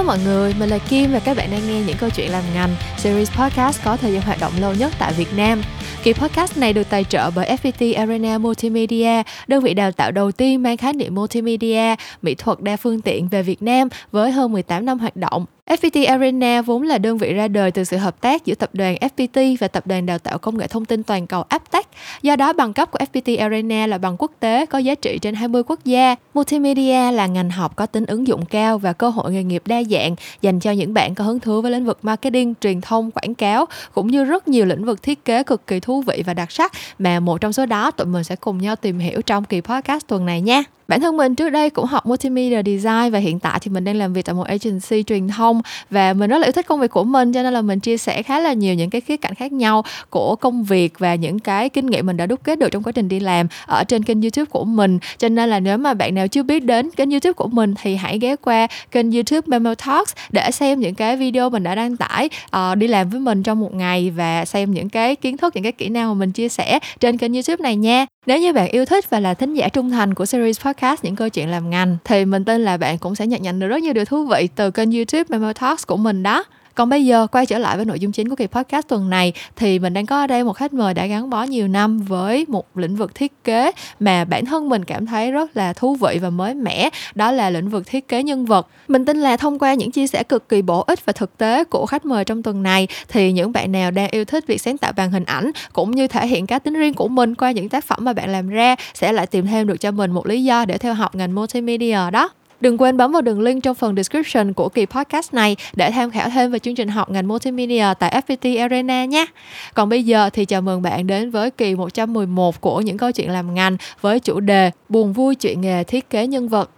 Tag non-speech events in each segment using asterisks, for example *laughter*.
Hello mọi người, mình là Kim và các bạn đang nghe những câu chuyện làm ngành, series podcast có thời gian hoạt động lâu nhất tại Việt Nam. Kỳ podcast này được tài trợ bởi FPT Arena Multimedia, đơn vị đào tạo đầu tiên mang khái niệm multimedia, mỹ thuật đa phương tiện về Việt Nam với hơn 18 năm hoạt động. FPT Arena vốn là đơn vị ra đời từ sự hợp tác giữa tập đoàn FPT và tập đoàn đào tạo công nghệ thông tin toàn cầu Aptech. Do đó, bằng cấp của FPT Arena là bằng quốc tế có giá trị trên 20 quốc gia. Multimedia là ngành học có tính ứng dụng cao và cơ hội nghề nghiệp đa dạng dành cho những bạn có hứng thú với lĩnh vực marketing, truyền thông, quảng cáo cũng như rất nhiều lĩnh vực thiết kế cực kỳ thú vị và đặc sắc mà một trong số đó tụi mình sẽ cùng nhau tìm hiểu trong kỳ podcast tuần này nha. Bản thân mình trước đây cũng học multimedia design và hiện tại thì mình đang làm việc tại một agency truyền thông và mình rất là yêu thích công việc của mình cho nên là mình chia sẻ khá là nhiều những cái khía cạnh khác nhau của công việc và những cái kinh nghiệm mình đã đúc kết được trong quá trình đi làm ở trên kênh YouTube của mình. Cho nên là nếu mà bạn nào chưa biết đến kênh YouTube của mình thì hãy ghé qua kênh YouTube Memo Talks để xem những cái video mình đã đăng tải uh, đi làm với mình trong một ngày và xem những cái kiến thức những cái kỹ năng mà mình chia sẻ trên kênh YouTube này nha. Nếu như bạn yêu thích và là thính giả trung thành của series podcast những câu chuyện làm ngành, thì mình tin là bạn cũng sẽ nhận nhận được rất nhiều điều thú vị từ kênh YouTube Memo Talks của mình đó. Còn bây giờ quay trở lại với nội dung chính của kỳ podcast tuần này thì mình đang có ở đây một khách mời đã gắn bó nhiều năm với một lĩnh vực thiết kế mà bản thân mình cảm thấy rất là thú vị và mới mẻ, đó là lĩnh vực thiết kế nhân vật. Mình tin là thông qua những chia sẻ cực kỳ bổ ích và thực tế của khách mời trong tuần này thì những bạn nào đang yêu thích việc sáng tạo bằng hình ảnh cũng như thể hiện cá tính riêng của mình qua những tác phẩm mà bạn làm ra sẽ lại tìm thêm được cho mình một lý do để theo học ngành multimedia đó. Đừng quên bấm vào đường link trong phần description của kỳ podcast này để tham khảo thêm về chương trình học ngành multimedia tại FPT Arena nhé. Còn bây giờ thì chào mừng bạn đến với kỳ 111 của những câu chuyện làm ngành với chủ đề Buồn vui chuyện nghề thiết kế nhân vật.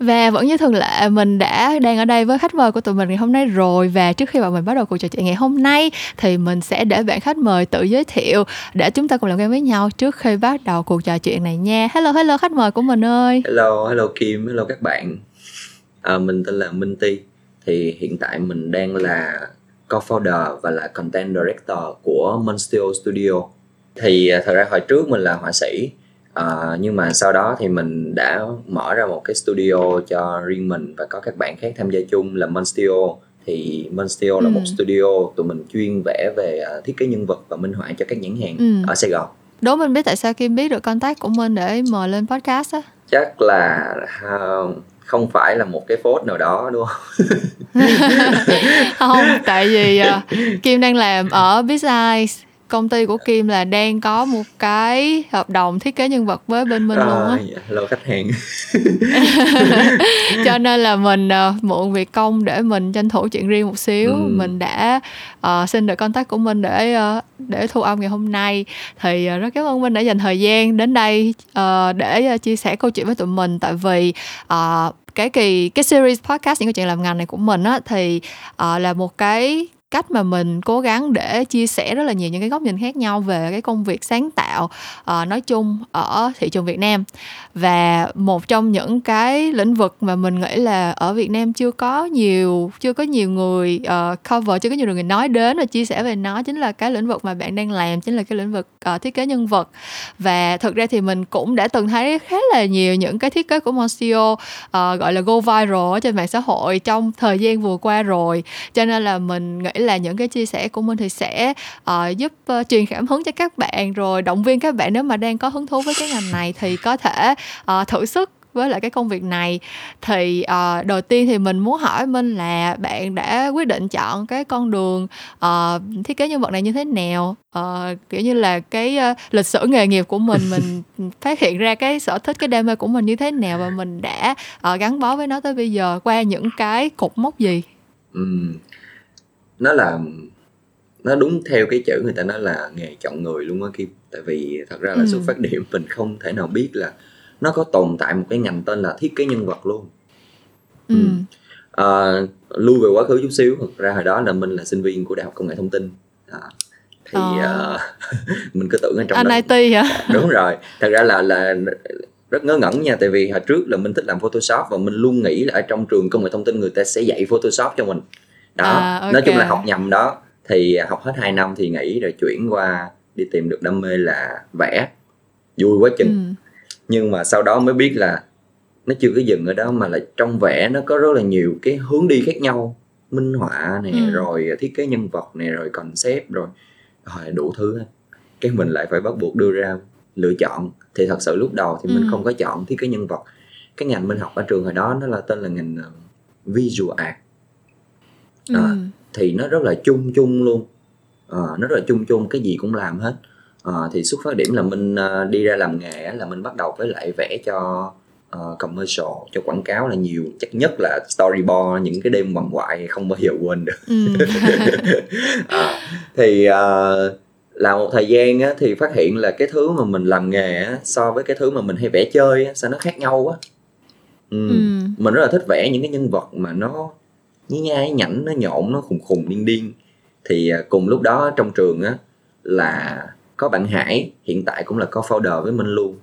Và vẫn như thường lệ mình đã đang ở đây với khách mời của tụi mình ngày hôm nay rồi và trước khi bọn mình bắt đầu cuộc trò chuyện ngày hôm nay thì mình sẽ để bạn khách mời tự giới thiệu để chúng ta cùng làm quen với nhau trước khi bắt đầu cuộc trò chuyện này nha. Hello hello khách mời của mình ơi. Hello hello Kim, hello các bạn. À, mình tên là Minh Ti. Thì hiện tại mình đang là co-founder và là content director của Monstio Studio. Thì à, thật ra hồi trước mình là họa sĩ à, nhưng mà sau đó thì mình đã mở ra một cái studio cho riêng mình và có các bạn khác tham gia chung là Monstio thì Monstio ừ. là một studio tụi mình chuyên vẽ về uh, thiết kế nhân vật và minh họa cho các nhãn hàng ừ. ở Sài Gòn đố mình biết tại sao Kim biết được contact của mình để mời lên podcast á chắc là uh, không phải là một cái phốt nào đó đúng không? *laughs* không, tại vì uh, Kim đang làm ở Bizeyes công ty của Kim là đang có một cái hợp đồng thiết kế nhân vật với bên mình à, luôn á. Lâu khách hàng. *laughs* Cho nên là mình uh, mượn việc công để mình tranh thủ chuyện riêng một xíu. Ừ. Mình đã uh, xin được contact của mình để uh, để thu âm ngày hôm nay. Thì uh, rất cảm ơn Minh đã dành thời gian đến đây uh, để uh, chia sẻ câu chuyện với tụi mình tại vì uh, cái kỳ cái series podcast những câu chuyện làm ngành này của mình á thì uh, là một cái cách mà mình cố gắng để chia sẻ rất là nhiều những cái góc nhìn khác nhau về cái công việc sáng tạo uh, nói chung ở thị trường Việt Nam. Và một trong những cái lĩnh vực mà mình nghĩ là ở Việt Nam chưa có nhiều chưa có nhiều người uh, cover chưa có nhiều người nói đến và chia sẻ về nó chính là cái lĩnh vực mà bạn đang làm chính là cái lĩnh vực uh, thiết kế nhân vật. Và thực ra thì mình cũng đã từng thấy khá là nhiều những cái thiết kế của Monsieur uh, gọi là go viral ở trên mạng xã hội trong thời gian vừa qua rồi. Cho nên là mình nghĩ là những cái chia sẻ của mình thì sẽ uh, giúp uh, truyền cảm hứng cho các bạn. Rồi động viên các bạn nếu mà đang có hứng thú với cái ngành này thì có thể uh, thử sức với lại cái công việc này. Thì uh, đầu tiên thì mình muốn hỏi minh là bạn đã quyết định chọn cái con đường uh, thiết kế nhân vật này như thế nào? Uh, kiểu như là cái uh, lịch sử nghề nghiệp của mình mình *laughs* phát hiện ra cái sở thích cái đam mê của mình như thế nào và mình đã uh, gắn bó với nó tới bây giờ qua những cái cột mốc gì? Ừ nó là nó đúng theo cái chữ người ta nói là nghề chọn người luôn á kim. Tại vì thật ra là ừ. xuất phát điểm mình không thể nào biết là nó có tồn tại một cái ngành tên là thiết kế nhân vật luôn. Ừ. Ừ. À, lưu về quá khứ chút xíu. Thật ra hồi đó là mình là sinh viên của đại học công nghệ thông tin. À, thì ờ. uh, *laughs* mình cứ tưởng ở trong anh đó, IT hả? *laughs* Đúng rồi. Thật ra là là rất ngớ ngẩn nha. Tại vì hồi trước là mình thích làm photoshop và mình luôn nghĩ là ở trong trường công nghệ thông tin người ta sẽ dạy photoshop cho mình đó à, okay. nói chung là học nhầm đó thì học hết 2 năm thì nghỉ rồi chuyển qua đi tìm được đam mê là vẽ vui quá chừng ừ. nhưng mà sau đó mới biết là nó chưa có dừng ở đó mà là trong vẽ nó có rất là nhiều cái hướng đi khác nhau minh họa nè Ừ. rồi thiết kế nhân vật nè rồi concept rồi rồi đủ thứ cái mình lại phải bắt buộc đưa ra lựa chọn thì thật sự lúc đầu thì mình Ừ. không có chọn thiết kế nhân vật cái ngành mình học ở trường hồi đó nó là tên là ngành ờ, visual art Ừ. À. thì nó rất là chung chung luôn Ờ, nó rất là chung chung cái gì cũng làm hết Ờ, thì xuất phát điểm là mình ờ, đi ra làm nghề là mình bắt đầu với lại vẽ cho ờ, commercial cho quảng cáo là nhiều chắc nhất là storyboard những cái đêm bằng ngoại không bao giờ quên được Ừ. à, *laughs* thì uh, làm một thời gian á, thì phát hiện là cái thứ mà mình làm nghề á, so với cái thứ mà mình hay vẽ chơi á, sao nó khác nhau quá ừ. Ừ. mình rất là thích vẽ những cái nhân vật mà nó nhí nhái nhảnh nó nhộn nó khùng khùng điên điên thì à, cùng lúc đó trong trường á là có bạn Hải hiện tại cũng là có founder với Minh luôn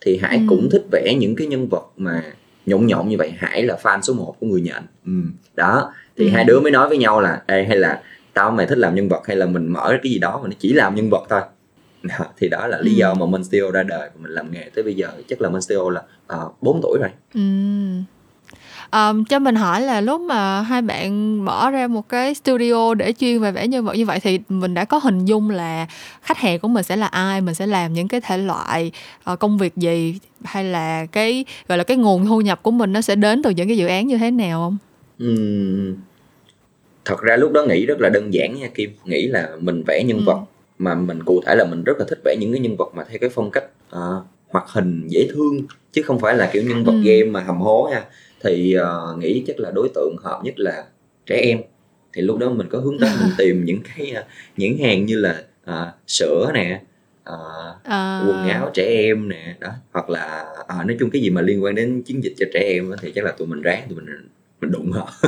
thì Hải Ừ. cũng thích vẽ những cái nhân vật mà nhộn nhộn như vậy Hải là fan số 1 của người nhện ừ. đó thì Ừ. hai đứa mới nói với nhau là Ê, hay là tao mày thích làm nhân vật hay là mình mở cái gì đó mà nó chỉ làm nhân vật thôi *laughs* đó, thì đó là lý Ừ. do mà Monsteo ra đời mình làm nghề tới bây giờ chắc là Monsteo là uh, 4 tuổi rồi Ừ. Ờm, cho mình hỏi là lúc mà hai bạn mở ra một cái studio để chuyên về vẽ nhân vật như vậy thì mình đã có hình dung là khách hàng của mình sẽ là ai, mình sẽ làm những cái thể loại ờ, công việc gì hay là cái gọi là cái nguồn thu nhập của mình nó sẽ đến từ những cái dự án như thế nào không? Ừm, thật ra lúc đó nghĩ rất là đơn giản nha Kim nghĩ là mình vẽ nhân Ừ. vật mà mình cụ thể là mình rất là thích vẽ những cái nhân vật mà theo cái phong cách ờ, hoạt hình dễ thương chứ không phải là kiểu nhân vật Ừ. game mà hầm hố nha thì ờ, nghĩ chắc là đối tượng hợp nhất là trẻ em. Thì lúc đó mình có hướng tới *laughs* mình tìm những cái ờ, nhãn hàng như là ờ, sữa nè ờ, À, quần áo trẻ em nè đó hoặc là à, nói chung cái gì mà liên quan đến chiến dịch cho trẻ em thì chắc là tụi mình ráng tụi mình mình đụng họ. *laughs*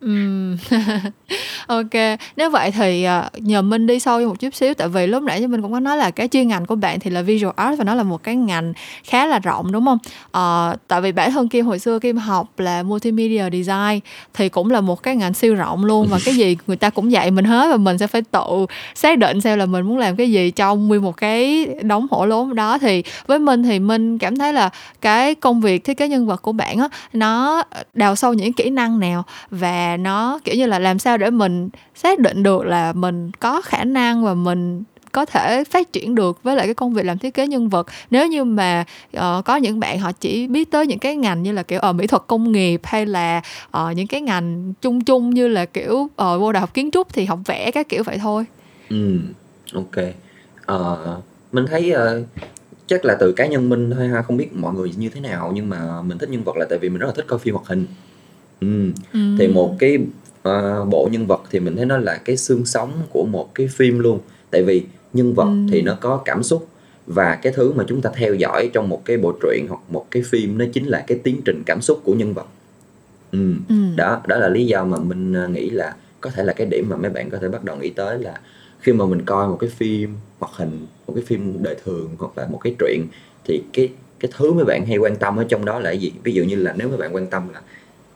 *laughs* ok nếu vậy thì ờ, nhờ Minh đi sâu một chút xíu tại vì lúc nãy Minh cũng có nói là cái chuyên ngành của bạn thì là visual art và nó là một cái ngành khá là rộng đúng không? Ờ, tại vì bản thân Kim hồi xưa Kim học là multimedia design thì cũng là một cái ngành siêu rộng luôn và cái gì người ta cũng dạy mình hết và mình sẽ phải tự xác định xem là mình muốn làm cái gì trong nguyên một cái đống hổ lốn đó. Thì với Minh thì Minh cảm thấy là cái công việc thiết kế nhân vật của bạn á nó đào sâu những kỹ năng nào và nó kiểu như là làm sao để mình xác định được là mình có khả năng và mình có thể phát triển được với lại cái công việc làm thiết kế nhân vật. Nếu như mà ờ, có những bạn họ chỉ biết tới những cái ngành như là kiểu ở mỹ thuật công nghiệp hay là ờ, những cái ngành chung chung như là kiểu ờ, vô đại học kiến trúc thì học vẽ các kiểu vậy thôi. Ừ ok. Ờ, mình thấy ờ, chắc là từ cá nhân mình thôi ha không biết mọi người như thế nào nhưng mà mình thích nhân vật là tại vì mình rất là thích coi phim hoạt hình. Ừ. thì một cái ờ, bộ nhân vật thì mình thấy nó là cái xương sống của một cái phim luôn tại vì nhân vật Ừm. thì nó có cảm xúc và cái thứ mà chúng ta theo dõi trong một cái bộ truyện hoặc một cái phim nó chính là cái tiến trình cảm xúc của nhân vật ừ. Ừ. đó đó là lý do mà mình ờ, nghĩ là có thể là cái điểm mà mấy bạn có thể bắt đầu nghĩ tới là khi mà mình coi một cái phim hoạt hình một cái phim đời thường hoặc là một cái truyện thì cái cái thứ mấy bạn hay quan tâm ở trong đó là cái gì ví dụ như là nếu mấy bạn quan tâm là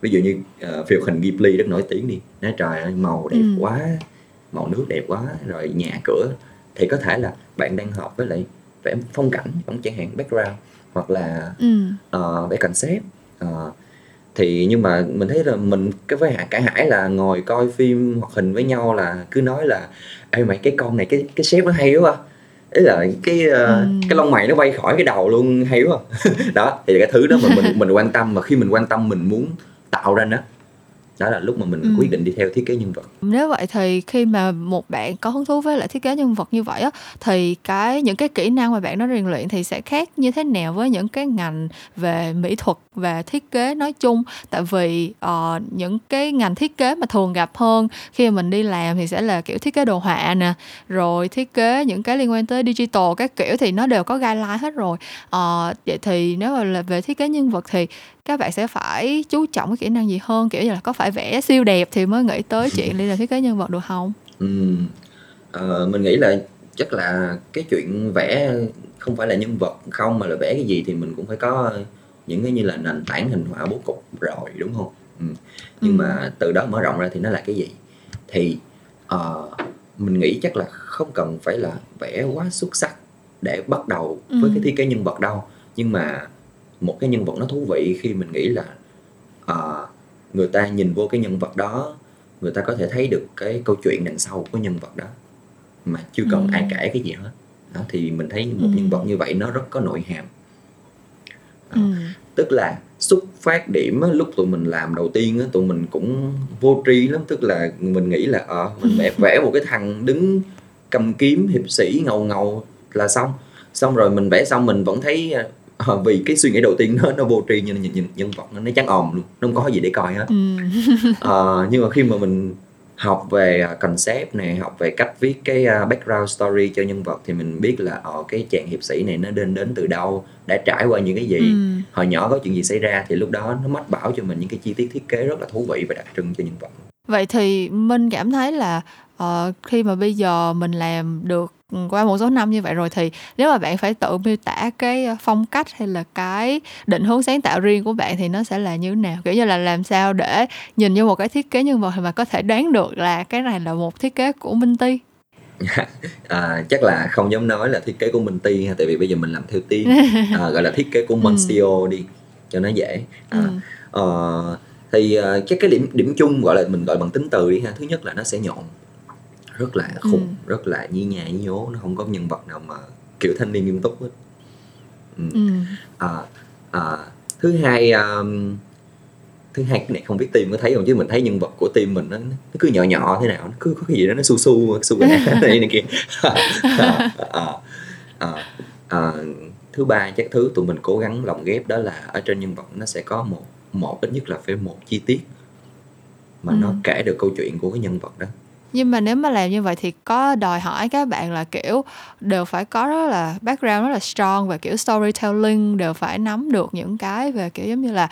ví dụ như uh, phim hoạt hình Ghibli rất nổi tiếng đi nói trời ơi màu đẹp Ừ. quá màu nước đẹp quá rồi nhà cửa thì có thể là bạn đang hợp với lại vẽ phong cảnh giống chẳng hạn background hoặc là Ừ. ờ, vẽ concept Ờ, thì nhưng mà mình thấy là mình cái với cả Hải là ngồi coi phim hoạt hình với nhau là cứ nói là ê mày cái con này cái cái sếp nó hay quá ý là cái ờ, Ừm. cái lông mày nó bay khỏi cái đầu luôn hay quá *laughs* đó thì cái thứ đó mà mình mình quan tâm mà khi mình quan tâm mình muốn tạo ra nó. Đó là lúc mà mình Ừm. quyết định đi theo thiết kế nhân vật. Nếu vậy thì khi mà một bạn có hứng thú với lại thiết kế nhân vật như vậy á thì cái những cái kỹ năng mà bạn nó rèn luyện thì sẽ khác như thế nào với những cái ngành về mỹ thuật và thiết kế nói chung? Tại vì ờ, những cái ngành thiết kế mà thường gặp hơn khi mà mình đi làm thì sẽ là kiểu thiết kế đồ họa nè rồi thiết kế những cái liên quan tới digital các kiểu thì nó đều có guideline hết rồi. Ờ, vậy thì nếu mà là về thiết kế nhân vật thì các bạn sẽ phải chú trọng cái kỹ năng gì hơn kiểu như là có phải vẽ siêu đẹp thì mới nghĩ tới *laughs* chuyện đi làm thiết kế nhân vật được không Ừm. Ờ, mình nghĩ là chắc là cái chuyện vẽ không phải là nhân vật không mà là vẽ cái gì thì mình cũng phải có những cái như là nền tảng hình họa bố cục rồi đúng không ừ. nhưng Ừ. mà từ đó mở rộng ra thì nó là cái gì thì ờ, mình nghĩ chắc là không cần phải là vẽ quá xuất sắc để bắt đầu với Ừ. cái thiết kế nhân vật đâu nhưng mà một cái nhân vật nó thú vị khi mình nghĩ là uh, người ta nhìn vô cái nhân vật đó người ta có thể thấy được cái câu chuyện đằng sau của nhân vật đó mà chưa cần ừ. ai kể cái gì hết đó, thì mình thấy một ừ. nhân vật như vậy nó rất có nội hàm đó. Ừ. tức là xuất phát điểm á, lúc tụi mình làm đầu tiên á, tụi mình cũng vô tri lắm tức là mình nghĩ là ờ à, mình vẽ vẽ một cái thằng đứng cầm kiếm hiệp sĩ ngầu ngầu là xong xong rồi mình vẽ xong mình vẫn thấy à, vì cái suy nghĩ đầu tiên nó nó vô tri nhưng nhìn, nhìn nhân vật nó, nó chán ồm luôn nó không có gì để coi hết. À, *laughs* nhưng mà khi mà mình học về à, concept này học về cách viết cái à, background story cho nhân vật thì mình biết là ở ờ, cái chàng hiệp sĩ này nó đến đến từ đâu đã trải qua những cái gì. Ừ. hồi nhỏ có chuyện gì xảy ra thì lúc đó nó mách bảo cho mình những cái chi tiết thiết kế rất là thú vị và đặc trưng cho nhân vật. Vậy thì minh cảm thấy là uh, khi mà bây giờ mình làm được qua một số năm như vậy rồi thì nếu mà bạn phải tự miêu tả cái phong cách hay là cái định hướng sáng tạo riêng của bạn thì nó sẽ là như thế nào kiểu như là làm sao để nhìn vô một cái thiết kế nhân vật mà có thể đoán được là cái này là một thiết kế của Minh Ti *laughs* à, chắc là không dám nói là thiết kế của Minh Ti tại vì bây giờ mình làm theo team *laughs* à, gọi là thiết kế của Monstio ừ. đi cho nó dễ à, ừ. uh, thì uh, cái cái điểm điểm chung gọi là mình gọi bằng tính từ đi ha thứ nhất là nó sẽ nhọn rất là khùng ừ. rất là nhí nhà nhí nhố nó không có nhân vật nào mà kiểu thanh niên nghiêm túc hết ừ. Ừ. À, à, thứ hai um, thứ hai cái này không biết team có thấy không chứ mình thấy nhân vật của team mình nó, nó cứ nhỏ nhỏ thế nào nó cứ có cái gì đó nó su su su cái *laughs* này này kia à, *laughs* à, à, à, thứ ba chắc thứ tụi mình cố gắng lồng ghép đó là ở trên nhân vật nó sẽ có một một ít nhất là phải một chi tiết mà ừ. nó kể được câu chuyện của cái nhân vật đó nhưng mà nếu mà làm như vậy thì có đòi hỏi các bạn là, kiểu, đều phải có rất là background rất là strong và, kiểu, storytelling đều phải nắm được những cái về, kiểu, giống như là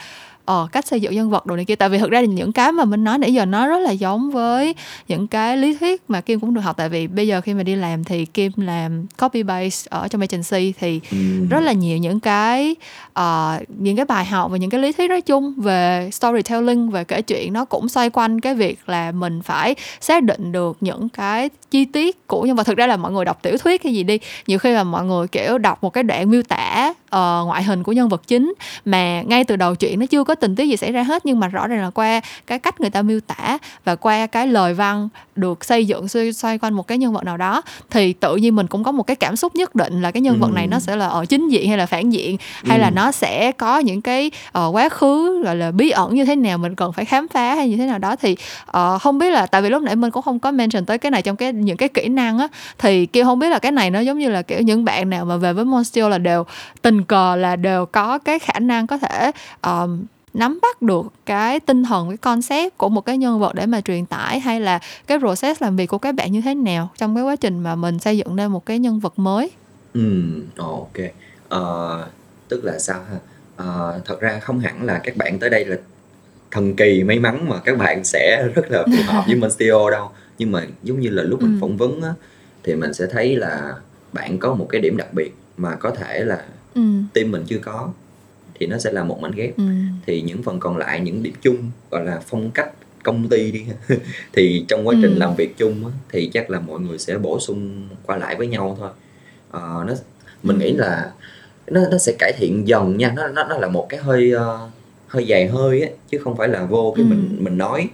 ờ, cách xây dựng nhân vật đồ này kia. Tại vì thực ra thì những cái mà mình nói nãy giờ nó rất là giống với những cái lý thuyết mà kim cũng được học. Tại vì bây giờ khi mà đi làm thì kim làm copy base ở trong agency thì ừ. rất là nhiều những cái uh, những cái bài học và những cái lý thuyết nói chung về storytelling về kể chuyện. Nó cũng xoay quanh cái việc là mình phải xác định được những cái chi tiết của nhân vật. Thực ra là mọi người đọc tiểu thuyết hay gì đi nhiều khi là mọi người kiểu đọc một cái đoạn miêu tả uh, ngoại hình của nhân vật chính. Mà ngay từ đầu chuyện nó chưa có tình tiết gì xảy ra hết nhưng mà rõ ràng là qua cái cách người ta miêu tả và qua cái lời văn được xây dựng xoay, xoay quanh một cái nhân vật nào đó thì tự nhiên mình cũng có một cái cảm xúc nhất định là cái nhân vật này nó sẽ là ở chính diện hay là phản diện hay ừ. là nó sẽ có những cái uh, quá khứ gọi là bí ẩn như thế nào mình cần phải khám phá hay như thế nào đó. Thì uh, không biết là tại vì lúc nãy mình cũng không có mention tới cái này trong cái những cái kỹ năng á thì kia không biết là cái này nó giống như là kiểu những bạn nào mà về với Monstio là đều tình cờ là đều có cái khả năng có thể um, nắm bắt được cái tinh thần cái concept của một cái nhân vật để mà truyền tải hay là cái process làm việc của các bạn như thế nào trong cái quá trình mà mình xây dựng nên một cái nhân vật mới? Ừ ok. Uh, tức là sao ha? Uh, thật ra không hẳn là các bạn tới đây là thần kỳ may mắn mà các bạn sẽ rất là phù hợp với *laughs* Monstio đâu. Nhưng mà giống như là lúc mình ừ. phỏng vấn á, thì mình sẽ thấy là bạn có một cái điểm đặc biệt mà có thể là ừ. team mình chưa có thì nó sẽ là một mảnh ghép ừ. thì những phần còn lại những điểm chung gọi là phong cách công ty đi *laughs* thì trong quá trình ừ. làm việc chung á, thì chắc là mọi người sẽ bổ sung qua lại với nhau thôi à, nó mình ừ. nghĩ là nó nó sẽ cải thiện dần nha nó nó nó là một cái hơi uh, hơi dài hơi á chứ không phải là vô cái ừ. mình mình nói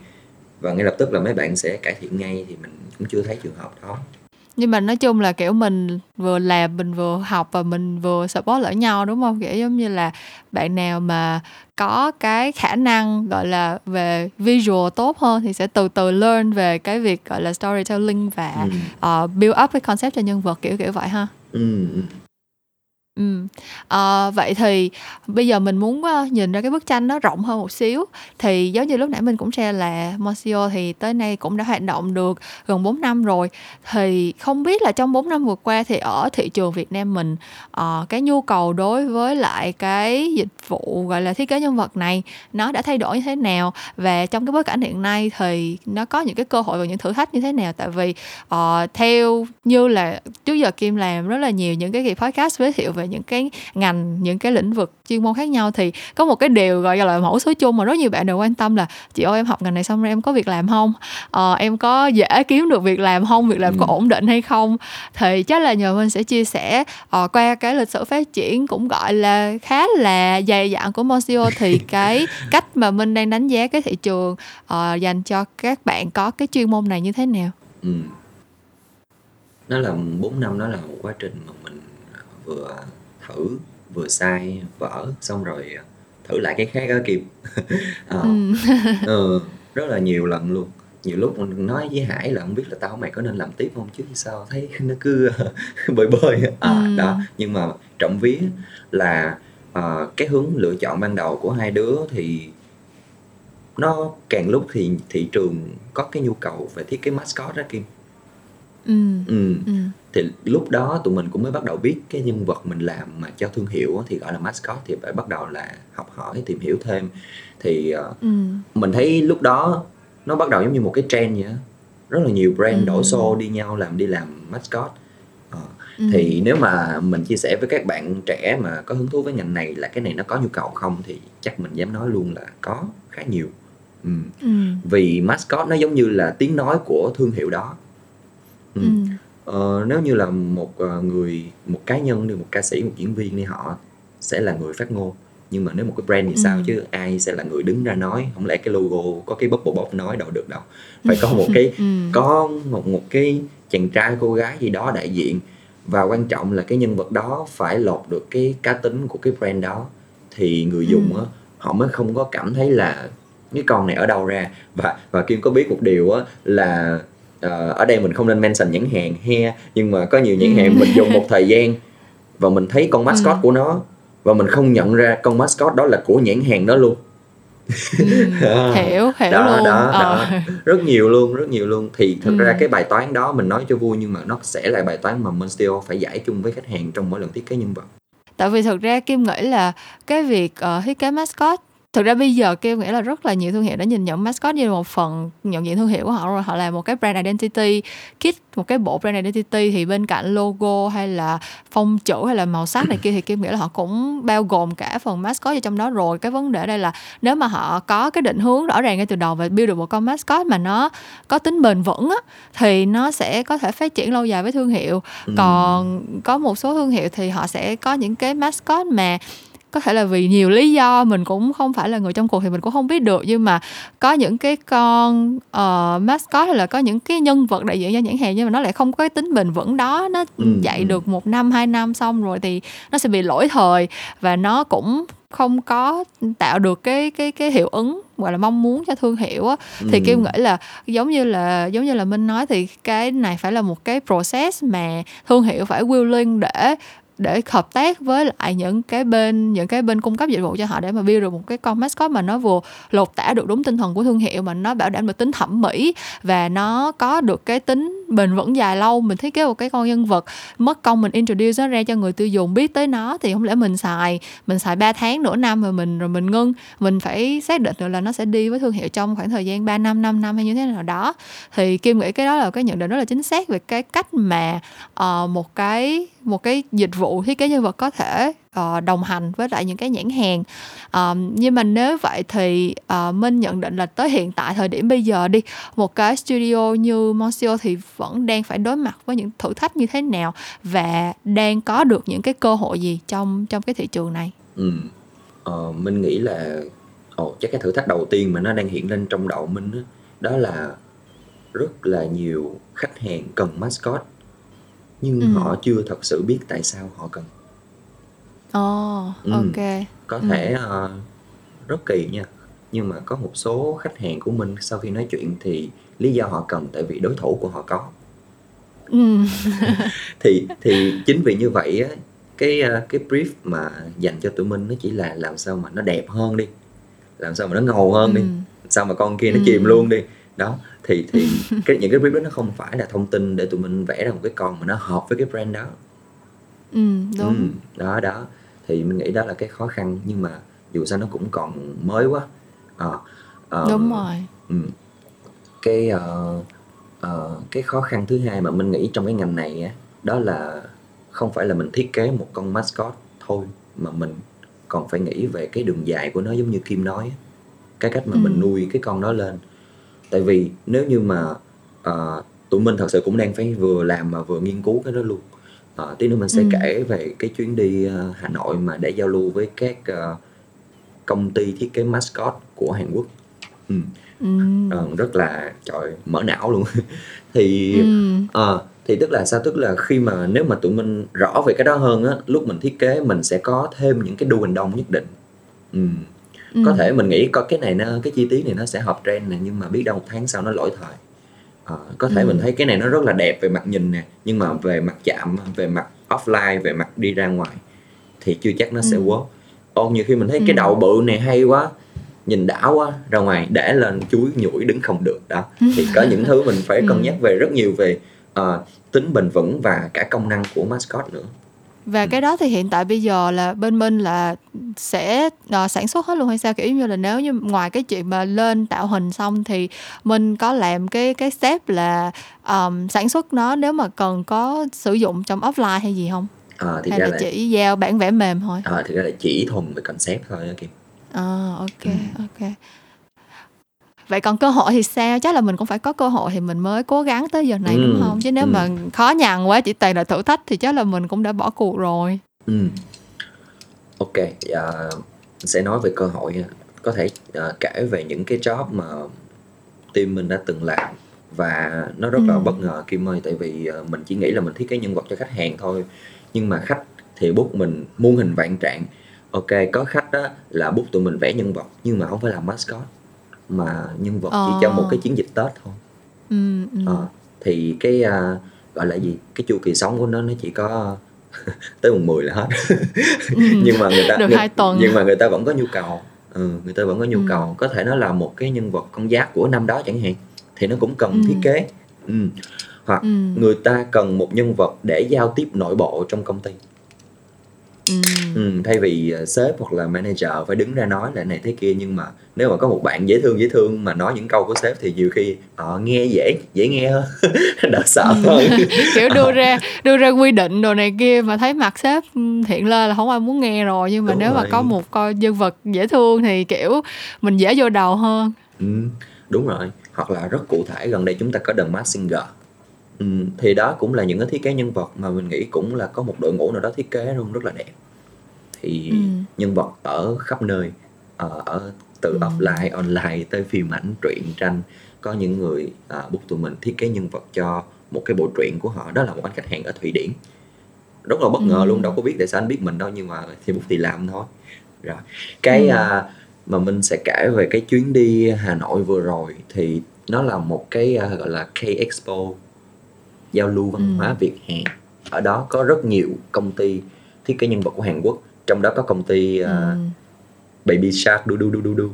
và ngay lập tức là mấy bạn sẽ cải thiện ngay thì mình cũng chưa thấy trường hợp đó nhưng mà nói chung là kiểu mình vừa làm mình vừa học và mình vừa support lẫn nhau đúng không kiểu giống như là bạn nào mà có cái khả năng gọi là về visual tốt hơn thì sẽ từ từ learn về cái việc gọi là storytelling và ừ. uh, build up cái concept cho nhân vật kiểu kiểu vậy ha ừ ừ. À, vậy thì bây giờ mình muốn ờ, nhìn ra cái bức tranh nó rộng hơn một xíu. Thì giống như lúc nãy mình cũng share là Mosio thì tới nay cũng đã hoạt động được gần 4 năm rồi. Thì không biết là trong 4 năm vừa qua thì ở thị trường Việt Nam mình à, cái nhu cầu đối với lại cái dịch vụ gọi là thiết kế nhân vật này nó đã thay đổi như thế nào? Và trong cái bối cảnh hiện nay thì nó có những cái cơ hội và những thử thách như thế nào? Tại vì à, theo như là trước giờ Kim làm rất là nhiều những cái kỳ podcast giới thiệu về về những cái ngành những cái lĩnh vực chuyên môn khác nhau thì có một cái điều gọi là mẫu số chung mà rất nhiều bạn đều quan tâm là chị ơi em học ngành này xong rồi em có việc làm không ờ, em có dễ kiếm được việc làm không việc làm ừ. có ổn định hay không thì chắc là nhờ mình sẽ chia sẻ uh, qua cái lịch sử phát triển cũng gọi là khá là dày dặn của Monsieur *laughs* thì cái cách mà mình đang đánh giá cái thị trường uh, dành cho các bạn có cái chuyên môn này như thế nào ừ. nó là 4 năm đó là một quá trình mà mình vừa thử vừa sai vỡ xong rồi thử lại cái khác đó kim à, *laughs* ừ. *laughs* ừ, rất là nhiều lần luôn. Nhiều lúc mình nói với Hải là không biết là tao mày có nên làm tiếp không chứ sao thấy nó cứ *laughs* bơi bơi. À, ừ. đó nhưng mà trọng vía là uh, cái hướng lựa chọn ban đầu của hai đứa thì nó càng lúc thì thị trường có cái nhu cầu về thiết kế mascot đó Kim ừ. Ừ. ừ. thì lúc đó tụi mình cũng mới bắt đầu biết cái nhân vật mình làm mà cho thương hiệu thì gọi là mascot thì phải bắt đầu là học hỏi tìm hiểu thêm thì uh, ừ. mình thấy lúc đó nó bắt đầu giống như một cái trend vậy đó. rất là nhiều brand ừ. đổ xô đi nhau làm đi làm mascot ờ, ừ. thì nếu mà mình chia sẻ với các bạn trẻ mà có hứng thú với ngành này là cái này nó có nhu cầu không thì chắc mình dám nói luôn là có khá nhiều ừ. Ừ. vì mascot nó giống như là tiếng nói của thương hiệu đó ừ. Ừ. Ờ, nếu như là một uh, người một cá nhân đi một ca sĩ một diễn viên đi họ sẽ là người phát ngôn nhưng mà nếu một cái brand thì ừ. sao chứ ai sẽ là người đứng ra nói không lẽ cái logo có cái bubble bóc nói đâu được đâu phải có một *laughs* cái ừ. có một một cái chàng trai cô gái gì đó đại diện và quan trọng là cái nhân vật đó phải lột được cái cá tính của cái brand đó thì người dùng ừ. á họ mới không có cảm thấy là cái con này ở đâu ra và và kim có biết một điều á là uh, ở đây mình không nên mention nhãn hàng he nhưng mà có nhiều nhãn ừ. hàng mình dùng một *laughs* thời gian và mình thấy con mascot ừ. của nó và mình không nhận ra con mascot đó là của nhãn hàng đó luôn ừ, *laughs* hiểu hiểu đó, luôn đó, ờ. đó. rất nhiều luôn rất nhiều luôn thì thực ừ. ra cái bài toán đó mình nói cho vui nhưng mà nó sẽ là bài toán mà Monsteo phải giải chung với khách hàng trong mỗi lần thiết kế nhân vật tại vì thực ra kim nghĩ là cái việc uh, thiết kế mascot thực ra bây giờ kêu nghĩa là rất là nhiều thương hiệu đã nhìn nhận mascot như là một phần nhận diện thương hiệu của họ rồi. Họ làm một cái brand identity kit một cái bộ brand identity thì bên cạnh logo hay là phông chữ hay là màu sắc này kia thì kim nghĩ là họ cũng bao gồm cả phần mascot vào trong đó rồi. Cái vấn đề đây là nếu mà họ có cái định hướng rõ ràng ngay từ đầu và build được một con mascot mà nó có tính bền vững á, thì nó sẽ có thể phát triển lâu dài với thương hiệu. Ừ. còn có một số thương hiệu thì họ sẽ có những cái mascot mà có thể là vì nhiều lý do mình cũng không phải là người trong cuộc thì mình cũng không biết được nhưng mà có những cái con uh, mascot hay là có những cái nhân vật đại diện cho nhãn hàng nhưng mà nó lại không có cái tính bền vững đó nó ừ. dạy ừ. được một năm hai năm xong rồi thì nó sẽ bị lỗi thời và nó cũng không có tạo được cái cái cái hiệu ứng gọi là mong muốn cho thương hiệu á ừ. thì kim nghĩ là giống như là giống như là minh nói thì cái này phải là một cái process mà thương hiệu phải willing để để hợp tác với lại những cái bên những cái bên cung cấp dịch vụ cho họ để mà build được một cái con mascot mà nó vừa lột tả được đúng tinh thần của thương hiệu mà nó bảo đảm được tính thẩm mỹ và nó có được cái tính bền vững dài lâu. Mình thiết kế một cái con nhân vật mất công mình introduce nó ra cho người tiêu dùng biết tới nó thì không lẽ mình xài mình xài 3 tháng nửa năm rồi mình rồi mình ngưng. Mình phải xác định được là nó sẽ đi với thương hiệu trong khoảng thời gian 3 năm 5 năm hay như thế nào đó. Thì kim nghĩ cái đó là cái nhận định rất là chính xác về cái cách mà uh, một cái một cái dịch vụ thiết kế nhân vật có thể uh, đồng hành với lại những cái nhãn hàng. Um, nhưng mà nếu vậy thì uh, minh nhận định là tới hiện tại thời điểm bây giờ đi một cái studio như Monsieur thì vẫn đang phải đối mặt với những thử thách như thế nào và đang có được những cái cơ hội gì trong trong cái thị trường này? Ừ. ờ, minh nghĩ là ồ chắc cái thử thách đầu tiên mà nó đang hiện lên trong đầu minh đó, đó là rất là nhiều khách hàng cần mascot nhưng ừ. họ chưa thật sự biết tại sao họ cần Ồ, oh, ok. có ừ. thể uh, rất kỳ nha nhưng mà có một số khách hàng của mình sau khi nói chuyện thì lý do họ cần tại vì đối thủ của họ có ừ. *laughs* thì thì chính vì như vậy á cái uh, cái brief mà dành cho tụi mình nó chỉ là làm sao mà nó đẹp hơn đi làm sao mà nó ngầu hơn ừ. đi sao mà con kia nó ừ. chìm luôn đi đó thì thì *laughs* cái những cái brief đó nó không phải là thông tin để tụi mình vẽ ra một cái con mà nó hợp với cái brand đó. Ừ, đúng. Ừ, đó đó. Thì mình nghĩ đó là cái khó khăn nhưng mà dù sao nó cũng còn mới quá. À, uh, đúng rồi. ừ. cái uh, uh, cái khó khăn thứ hai mà mình nghĩ trong cái ngành này á đó là không phải là mình thiết kế một con mascot thôi mà mình còn phải nghĩ về cái đường dài của nó giống như Kim nói cái cách mà ừ. mình nuôi cái con đó lên tại vì nếu như mà uh, tụi mình thật sự cũng đang phải vừa làm mà vừa nghiên cứu cái đó luôn uh, tí nữa mình sẽ ừ. kể về cái chuyến đi uh, Hà Nội mà để giao lưu với các uh, công ty thiết kế mascot của Hàn Quốc ừ. Ừ. Uh, rất là trời mở não luôn *laughs* thì ừ. uh, thì tức là sao tức là khi mà nếu mà tụi mình rõ về cái đó hơn á lúc mình thiết kế mình sẽ có thêm những cái đu hành đông nhất định ừ. Ừ. có thể mình nghĩ có cái này nó cái chi tiết này nó sẽ hợp trend này nhưng mà biết đâu một tháng sau nó lỗi thời à, có thể ừ. mình thấy cái này nó rất là đẹp về mặt nhìn nè nhưng mà về mặt chạm về mặt offline về mặt đi ra ngoài thì chưa chắc nó ừ. sẽ work ồ nhiều khi mình thấy ừ. cái đầu bự này hay quá nhìn đã quá ra ngoài để lên chuối nhủi đứng không được đó thì có những thứ mình phải *laughs* cân nhắc về rất nhiều về uh, tính bền vững và cả công năng của mascot nữa và ừ. cái đó thì hiện tại bây giờ là bên minh là sẽ uh, sản xuất hết luôn hay sao? Kiểu như là nếu như ngoài cái chuyện mà lên tạo hình xong thì mình có làm cái cái step là um, sản xuất nó nếu mà cần có sử dụng trong offline hay gì không? À, thì hay là, là chỉ giao bản vẽ mềm thôi? À, thì ra là chỉ thuần về concept thôi Kim. À ok ừ. ok vậy còn cơ hội thì sao chắc là mình cũng phải có cơ hội thì mình mới cố gắng tới giờ này ừ. đúng không chứ nếu ừ. mà khó nhằn quá chỉ toàn là thử thách thì chắc là mình cũng đã bỏ cuộc rồi ừ. ok uh, sẽ nói về cơ hội có thể uh, kể về những cái job mà team mình đã từng làm và nó rất ừ. là bất ngờ Kim ơi tại vì uh, mình chỉ nghĩ là mình thiết kế nhân vật cho khách hàng thôi nhưng mà khách thì bút mình muôn hình vạn trạng ok có khách đó là bút tụi mình vẽ nhân vật nhưng mà không phải là mascot mà nhân vật chỉ cho một cái ờ. chiến dịch tết thôi ừ, ừ. Ờ, thì cái uh, gọi là gì cái chu kỳ sống của nó nó chỉ có *laughs* tới mùng 10 là hết ừ. *laughs* nhưng mà người ta *laughs* Được người, tuần. nhưng mà người ta vẫn có nhu cầu ừ, người ta vẫn có nhu ừ. cầu có thể nó là một cái nhân vật con giáp của năm đó chẳng hạn thì nó cũng cần ừ. thiết kế ừ. hoặc ừ. người ta cần một nhân vật để giao tiếp nội bộ trong công ty Ừ, thay vì ờ, sếp hoặc là manager phải đứng ra nói lại này thế kia nhưng mà nếu mà có một bạn dễ thương dễ thương mà nói những câu của sếp thì nhiều khi họ nghe dễ dễ nghe hơn *laughs* đỡ sợ hơn. *laughs* Kiểu đưa ra đưa ra quy định đồ này kia mà thấy mặt sếp hiện lên là không ai muốn nghe rồi nhưng mà đúng nếu rồi. mà có một coi nhân vật dễ thương thì kiểu mình dễ vô đầu hơn. Ừ, đúng rồi. Hoặc là rất cụ thể gần đây chúng ta có The Masked Singer ừ, thì đó cũng là những cái thiết kế nhân vật mà mình nghĩ cũng là có một đội ngũ nào đó thiết kế luôn rất là đẹp thì ừ. nhân vật ở khắp nơi ở, ờ, ở từ ừ. offline online tới phim ảnh truyện tranh có những người à, bút tụi mình thiết kế nhân vật cho một cái bộ truyện của họ đó là một anh khách hàng ở thụy điển rất là bất ngờ ừ. luôn đâu có biết tại sao anh biết mình đâu nhưng mà thì bút thì làm thôi rồi cái ừ. à, mà mình sẽ kể về cái chuyến đi Hà Nội vừa rồi thì nó là một cái uh, gọi là K Expo giao lưu văn ừ. hóa Việt Hàn ở đó có rất nhiều công ty thiết kế nhân vật của Hàn Quốc trong đó có công ty uh, ừ. Baby Shark du du du du du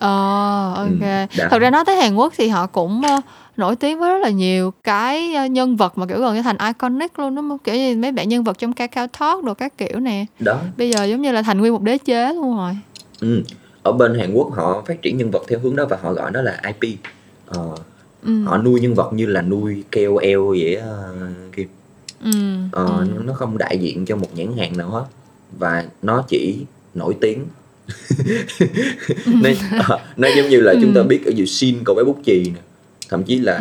Ờ, ok. Ừ, Thật ra nói tới Hàn Quốc thì họ cũng uh, nổi tiếng với rất là nhiều cái uh, nhân vật mà kiểu gần như thành iconic luôn đó kiểu như mấy bạn nhân vật trong Kakao Talk đồ các kiểu nè. Đó. Bây giờ giống như là thành nguyên một đế chế luôn rồi. Ừ. Ở bên Hàn Quốc họ phát triển nhân vật theo hướng đó và họ gọi nó là IP. Ờ, ừ. Họ nuôi nhân vật như là nuôi KOL vậy uh, Kim. Ừ. Ờ, ừ. nó không đại diện cho một nhãn hàng nào hết và nó chỉ nổi tiếng *laughs* nó, à, nó giống như là chúng ta ừ. biết ở Shin cậu bé bút chì nè thậm chí là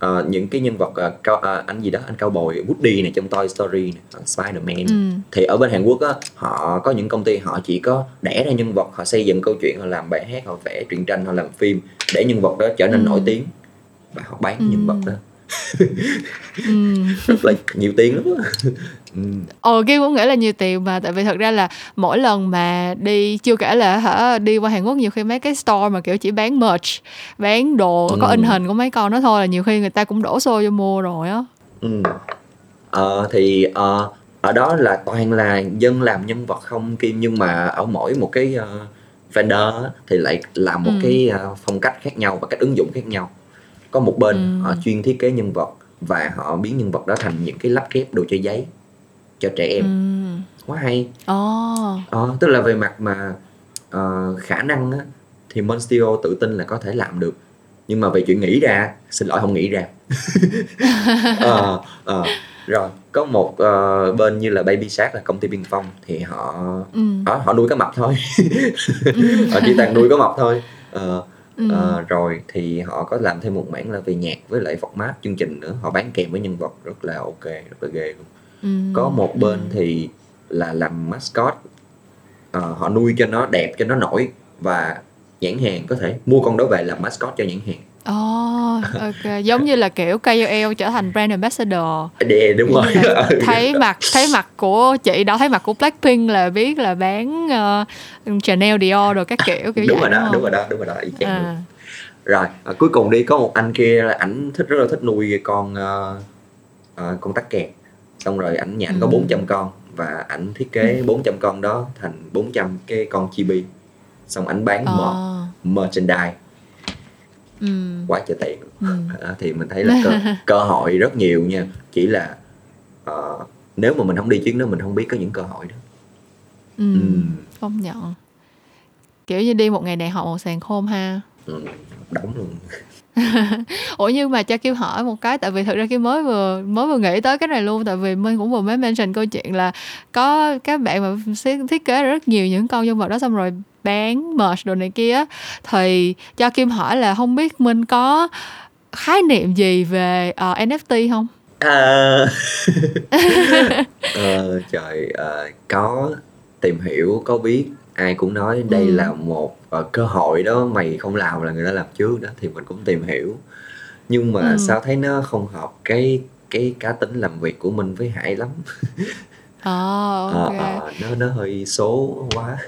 ừ. uh, những cái nhân vật uh, cao uh, anh gì đó anh cao bồi Woody này trong Toy Story này, uh, Spider-Man ừ. thì ở bên Hàn Quốc á họ có những công ty họ chỉ có đẻ ra nhân vật họ xây dựng câu chuyện họ làm bài hát họ vẽ truyện tranh họ làm phim để nhân vật đó trở nên ừ. nổi tiếng và họ bán ừ. nhân vật đó *laughs* ừ. rất là nhiều tiền lắm ừ. Ồ Kim cũng nghĩ là nhiều tiền mà tại vì thật ra là mỗi lần mà đi chưa kể là hả đi qua Hàn Quốc nhiều khi mấy cái store mà kiểu chỉ bán merch bán đồ ừ. có in hình của mấy con đó thôi là nhiều khi người ta cũng đổ xô vô mua rồi á ừ. ờ, thì uh, ở đó là toàn là dân làm nhân vật không Kim nhưng mà ở mỗi một cái uh, vendor thì lại làm một ừ. cái uh, phong cách khác nhau và cách ứng dụng khác nhau có một bên ừ. họ chuyên thiết kế nhân vật và họ biến nhân vật đó thành những cái lắp ghép đồ chơi giấy cho trẻ em ừ. quá hay oh. ờ, tức là về mặt mà uh, khả năng á, thì Monstio tự tin là có thể làm được nhưng mà về chuyện nghĩ ra xin lỗi không nghĩ ra *laughs* ờ ờ rồi có một ờ, bên như là Baby Shark là công ty biên phong thì họ ừ. họ, họ nuôi cá mập thôi *laughs* họ chỉ toàn nuôi cá mập thôi Ờ, Ừ. ờ, rồi thì họ có làm thêm một mảng là về nhạc với lại format chương trình nữa họ bán kèm với nhân vật rất là ok rất là ghê luôn Ừ. có một bên Ừ. thì là làm mascot Ờ, họ nuôi cho nó đẹp cho nó nổi và nhãn hàng có thể mua con đó về làm mascot cho nhãn hàng Oh, ok. Giống như là kiểu KOL trở thành brand ambassador. Đè, *laughs* đúng rồi. Giống như là Ừ. thấy mặt thấy mặt của chị đó thấy mặt của Blackpink là biết là bán ờ, Chanel Dior rồi các kiểu kiểu đúng vậy rồi đó đúng rồi đó đúng rồi đó y chang à. rồi à, cuối cùng đi có một anh kia là ảnh thích rất là thích nuôi con ờ, con tắc kè. Xong rồi ảnh nhà ảnh có Ừ. 400 con và ảnh thiết kế 400 con đó thành 400 cái con chibi. Xong ảnh bán mer- merchandise Ừ. quá trời tiền Ừ. Đó, thì mình thấy là cơ, *laughs* cơ hội rất nhiều nha chỉ là ờ, nếu mà mình không đi chuyến đó mình không biết có những cơ hội đó Ừ. Ừ. công nhận kiểu như đi một ngày này họ một sàn khôn ha ừ, đóng luôn *laughs* ủa nhưng mà cho kim hỏi một cái tại vì thực ra kim mới vừa mới vừa nghĩ tới cái này luôn tại vì minh cũng vừa mới mention câu chuyện là có các bạn mà thiết kế rất nhiều những con nhân vật đó xong rồi bán merch đồ này kia thì cho kim hỏi là không biết minh có khái niệm gì về ờ, NFT không À. *laughs* *laughs* ờ, trời ờ, có tìm hiểu có biết ai cũng nói đây Ừ. là một ờ, cơ hội đó mày không làm là người ta làm trước đó thì mình cũng tìm hiểu nhưng mà Ừ. sao thấy nó không hợp cái cái cá tính làm việc của mình với Hải lắm *laughs* ờ Ờ, ok ờ, nó nó hơi số quá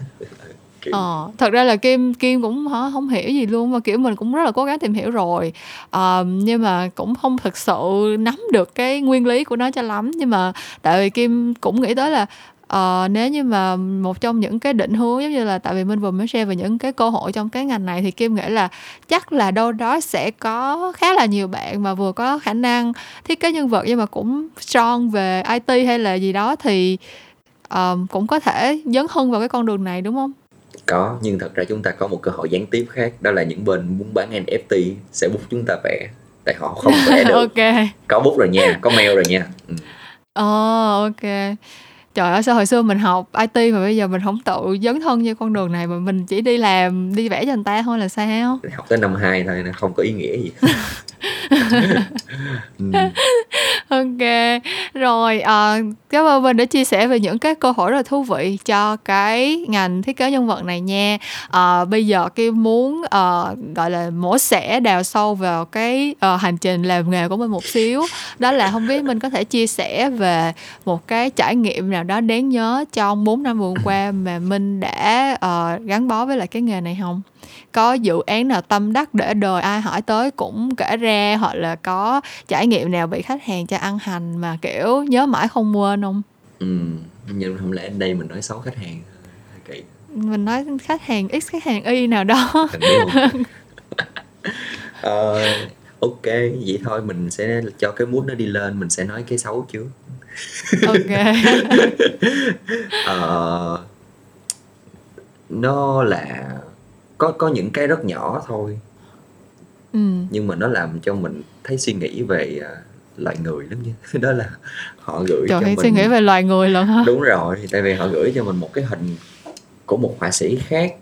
kiểu Ờ, thật ra là Kim Kim cũng hả, không hiểu gì luôn mà kiểu mình cũng rất là cố gắng tìm hiểu rồi à, nhưng mà cũng không thực sự nắm được cái nguyên lý của nó cho lắm nhưng mà tại vì Kim cũng nghĩ tới là Uh, nếu như mà một trong những cái định hướng giống như là tại vì Minh vừa mới share về những cái cơ hội trong cái ngành này thì Kim nghĩ là chắc là đâu đó sẽ có khá là nhiều bạn mà vừa có khả năng thiết kế nhân vật nhưng mà cũng strong về IT hay là gì đó thì ờ, cũng có thể dấn thân vào cái con đường này đúng không? Có nhưng thật ra chúng ta có một cơ hội gián tiếp khác đó là những bên muốn bán NFT sẽ bút chúng ta vẽ tại họ không vẽ *laughs* được ok có bút rồi nha có mail rồi nha ừ. Ờ ok Trời ơi sao hồi xưa mình học IT mà bây giờ mình không tự dấn thân như con đường này mà mình chỉ đi làm đi vẽ cho người ta thôi là sao? học tới năm 2 thôi không có ý nghĩa gì. *laughs* Ok rồi ờ, cảm ơn mình đã chia sẻ về những cái câu hỏi rất là thú vị cho cái ngành thiết kế nhân vật này nha. Ờ, bây giờ cái muốn ờ, gọi là mổ xẻ đào sâu vào cái ờ, hành trình làm nghề của mình một xíu. Đó là không biết mình có thể chia sẻ về một cái trải nghiệm nào đó đáng nhớ trong 4 năm vừa qua mà mình đã ờ, gắn bó với lại cái nghề này không? Có dự án nào tâm đắc để đời ai hỏi tới cũng kể ra hoặc là có trải nghiệm nào bị khách hàng cho ăn hành mà kiểu nhớ mãi không quên không? ừ. nhưng không lẽ đây mình nói xấu khách hàng hơi kỳ Mình nói khách hàng X khách hàng Y nào đó. *laughs* Ờ, ok vậy thôi mình sẽ cho cái mood nó đi lên mình sẽ nói cái xấu trước ok. *laughs* Ờ, nó là có có những cái rất nhỏ thôi ừ. nhưng mà nó làm cho mình thấy suy nghĩ về à, loài người lắm nha *laughs* đó là họ gửi Trời cho mình suy nghĩ về loài người lận hả? đúng rồi tại vì họ gửi cho mình một cái hình của một họa sĩ khác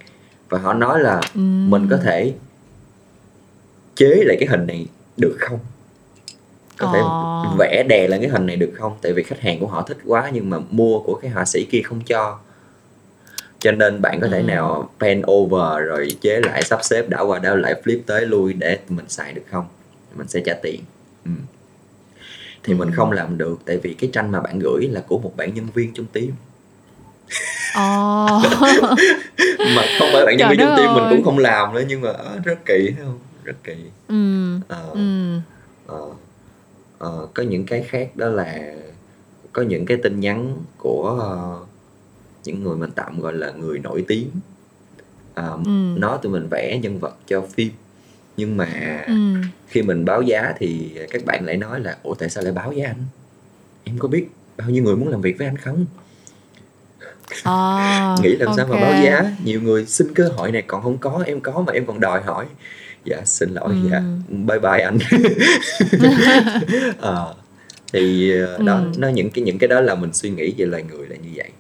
và họ nói là Ừ. mình có thể chế lại cái hình này được không có thể Ờ. vẽ đè lên cái hình này được không tại vì khách hàng của họ thích quá nhưng mà mua của cái họa sĩ kia không cho cho nên bạn có thể Ừ. nào pen over rồi chế lại sắp xếp đảo qua đảo lại flip tới lui để mình xài được không mình sẽ trả tiền ừ. thì mình Ừ. không làm được tại vì cái tranh mà bạn gửi là của một bạn nhân viên trong team Ờ. *laughs* mà không phải bạn nhân viên trong team mình cũng không làm nữa nhưng mà ờ, rất kỳ thấy không rất kỳ ừ. Ờ, Ừ. ờ, ờ, có những cái khác đó là có những cái tin nhắn của ờ, những người mình tạm gọi là người nổi tiếng Ờ, Ừ. nói tụi mình vẽ nhân vật cho phim nhưng mà Ừ. khi mình báo giá thì các bạn lại nói là ủa tại sao lại báo với anh em có biết bao nhiêu người muốn làm việc với anh không Ờ. *laughs* nghĩ làm sao mà báo giá nhiều người xin cơ hội này còn không có em có mà em còn đòi hỏi dạ xin lỗi Ừ. dạ bye bye anh *laughs* *laughs* Ờ, thì ờ, đó Ừ. nó những cái những cái đó là mình suy nghĩ về loài người là như vậy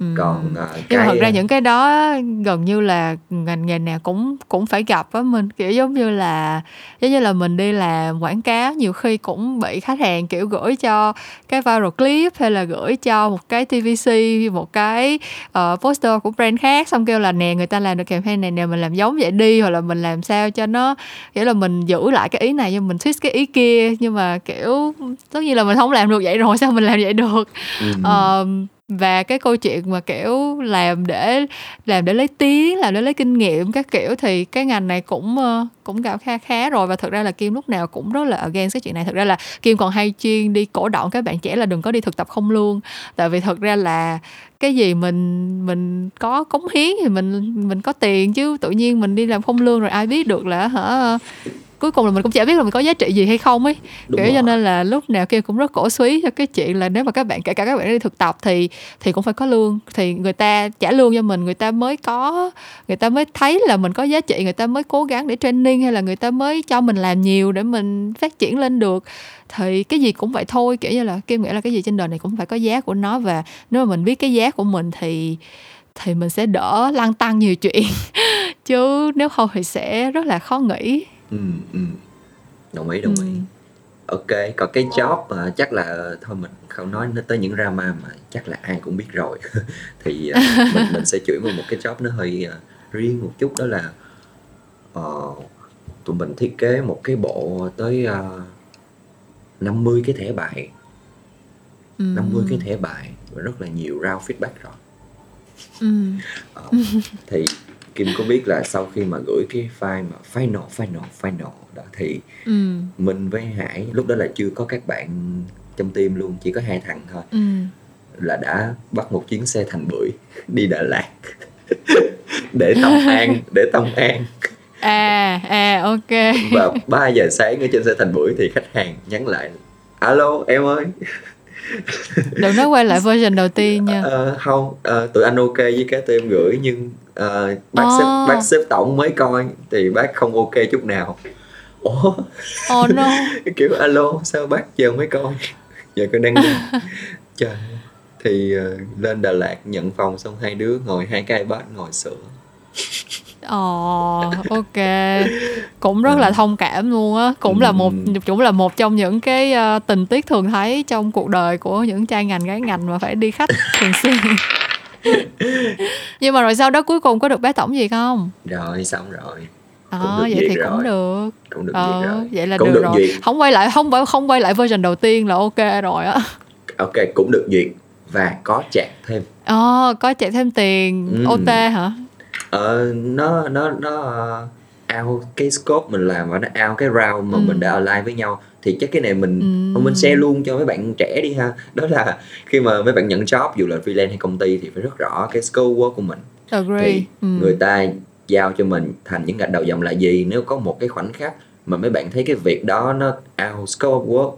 Ừm. còn ờ, nhưng mà cái thật ra những cái đó gần như là ngành nghề nào cũng cũng phải gặp á mình. Kiểu giống như là giống như là mình đi làm quảng cáo nhiều khi cũng bị khách hàng kiểu gửi cho cái viral clip hay là gửi cho một cái TVC một cái ờ, poster của brand khác xong kêu là nè người ta làm được campaign này nè mình làm giống vậy đi hoặc là mình làm sao cho nó kiểu là mình giữ lại cái ý này nhưng mình twist cái ý kia. Nhưng mà kiểu tất nhiên là mình không làm được vậy rồi sao mình làm vậy được? Ừ, Ờ, và cái câu chuyện mà, kiểu, làm để làm để lấy tiếng, làm để lấy kinh nghiệm các kiểu thì cái ngành này cũng ờ, cũng gặp khá khá rồi. Và thực ra là kim lúc nào cũng rất là against cái chuyện này. Thực ra là kim còn hay chuyên đi cổ động các bạn trẻ là đừng có đi thực tập không lương tại vì thật ra là cái gì mình mình có cống hiến thì mình mình có tiền chứ tự nhiên mình đi làm không lương rồi ai biết được là, hả cuối cùng là mình cũng chả biết là mình có giá trị gì hay không ấy. Đúng kiểu cho nên là lúc nào kia cũng rất cổ suý cho cái chuyện là nếu mà các bạn kể cả các bạn đi thực tập thì thì cũng phải có lương. Thì người ta trả lương cho mình người ta mới có người ta mới thấy là mình có giá trị người ta mới cố gắng để training hay là người ta mới cho mình làm nhiều để mình phát triển lên được. Thì cái gì cũng vậy thôi kiểu như là kim nghĩ là cái gì trên đời này cũng phải có giá của nó và nếu mà mình biết cái giá của mình thì thì mình sẽ đỡ lăn tăng nhiều chuyện. *laughs* Chứ nếu không thì sẽ rất là khó nghĩ ừ, ừ. đồng ý đồng ý Ừ. ok còn cái job mà chắc là thôi mình không nói nó tới những drama mà chắc là ai cũng biết rồi *laughs* thì ờ, *laughs* mình mình sẽ chuyển vào một cái job nó hơi ờ, riêng một chút đó là ờ, tụi mình thiết kế một cái bộ tới uh, 50 cái thẻ bài 50 cái thẻ bài và rất là nhiều round feedback rồi ừ. Ờ, thì Kim có biết là sau khi mà gửi cái file mà final final final đó thì Ừ. mình với Hải lúc đó là chưa có các bạn trong team luôn chỉ có hai thằng thôi. Ừ. là đã bắt một chuyến xe thành bưởi đi Đà Lạt. *laughs* Để tâm *laughs* an để tâm an. À à ok. Và 3 giờ sáng ở trên xe thành bưởi thì khách hàng nhắn lại alo em ơi. Đừng nói quay lại version đầu tiên nha. Ờ, không ờ, tụi anh ok với cái team gửi nhưng ờ, bác Ồ. sếp bác sếp tổng mới coi thì bác không ok chút nào ủa oh no *laughs* kiểu alo sao bác giờ mới coi giờ con đang *laughs* trời thì ờ, lên Đà Lạt nhận phòng xong hai đứa ngồi hai cái iPad ngồi sửa Ồ, ok. Cũng rất là thông cảm luôn á. Cũng là một Ừ. cũng là một trong những cái ờ, tình tiết thường thấy trong cuộc đời của những trai ngành gái ngành mà phải đi khách thường xuyên. *laughs* *laughs* Nhưng mà rồi sau đó cuối cùng có được bé tổng gì không? rồi xong rồi Ờ, Cũng được vậy thì cũng rồi. được. cũng được Ờ, rồi vậy là cũng được, được rồi. duyệt Không quay lại không không quay lại version đầu tiên là ok rồi á. ok cũng được duyệt và có chạc thêm Ờ, có chạy thêm tiền Ừ. OT hả? ờ, nó nó nó ờ, out cái scope mình làm và nó out cái round mà Ừ. mình đã align với nhau thì chắc cái này mình Ừ. Mình share luôn cho mấy bạn trẻ đi ha đó là khi mà mấy bạn nhận job dù là freelance hay công ty thì phải rất rõ cái scope work của mình Agree. thì Ừ. người ta giao cho mình thành những gạch đầu dòng là gì nếu có một cái khoảnh khắc mà mấy bạn thấy cái việc đó nó out scope of work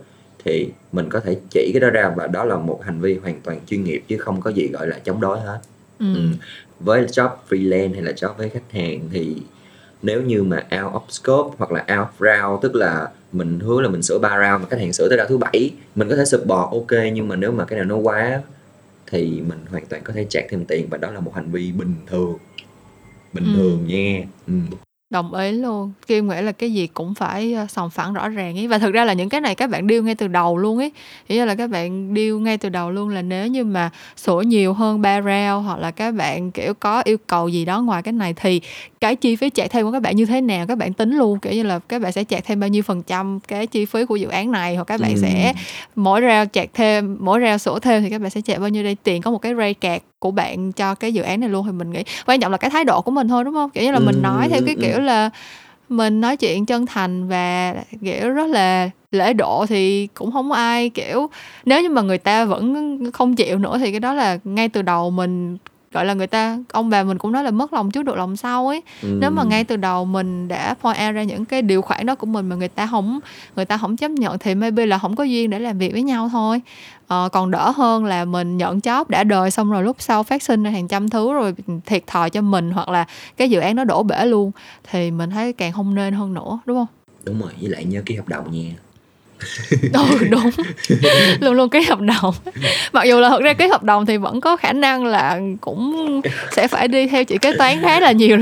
thì mình có thể chỉ cái đó ra và đó là một hành vi hoàn toàn chuyên nghiệp chứ không có gì gọi là chống đối hết Ừ. Ừ. với job freelance hay là job với khách hàng thì nếu như mà out of scope hoặc là out of round tức là mình hứa là mình sửa ba round mà khách hàng sửa tới round thứ bảy mình có thể support ok nhưng mà nếu mà cái nào nó quá thì mình hoàn toàn có thể chạc thêm tiền và đó là một hành vi bình thường bình Ừ. thường nha ừ. Đồng ý luôn. Kim nghĩ là cái gì cũng phải ờ, sòng phẳng rõ ràng ấy. Và thực ra là những cái này các bạn deal ngay từ đầu luôn ấy. Nghĩa là các bạn deal ngay từ đầu luôn là nếu như mà sổ nhiều hơn 3 round Hoặc là các bạn kiểu có yêu cầu gì đó ngoài cái này Thì cái chi phí chạy thêm của các bạn như thế nào Các bạn tính luôn. Kiểu như là các bạn sẽ chạy thêm bao nhiêu phần trăm cái chi phí của dự án này Hoặc các bạn Ừ. sẽ mỗi round chạc thêm mỗi round sổ thêm thì các bạn sẽ chạy bao nhiêu đây? Tiền có một cái rate card của bạn cho cái dự án này luôn thì mình nghĩ quan trọng là cái thái độ của mình thôi đúng không? Kiểu như là mình Ừ, nói theo cái ừ, kiểu là mình nói chuyện chân thành và kiểu rất là lễ độ thì cũng không ai kiểu, nếu như mà người ta vẫn không chịu nữa thì cái đó là ngay từ đầu mình gọi là người ta ông bà mình cũng nói là mất lòng trước được lòng sau ấy. Ừ. nếu mà ngay từ đầu mình đã point out ra những cái điều khoản đó của mình mà người ta không người ta không chấp nhận thì maybe là không có duyên để làm việc với nhau thôi. Ờ, còn đỡ hơn là mình nhận job đã đời xong rồi lúc sau phát sinh ra hàng trăm thứ rồi thiệt thòi cho mình hoặc là cái dự án nó đổ bể luôn thì mình thấy càng không nên hơn nữa đúng không? Đúng rồi với lại nhớ ký hợp đồng nha *laughs* ừ đúng. Luôn luôn ký hợp đồng. Mặc dù là thật ra ký hợp đồng thì vẫn có khả năng là cũng sẽ phải đi theo chị kế toán khá là nhiều,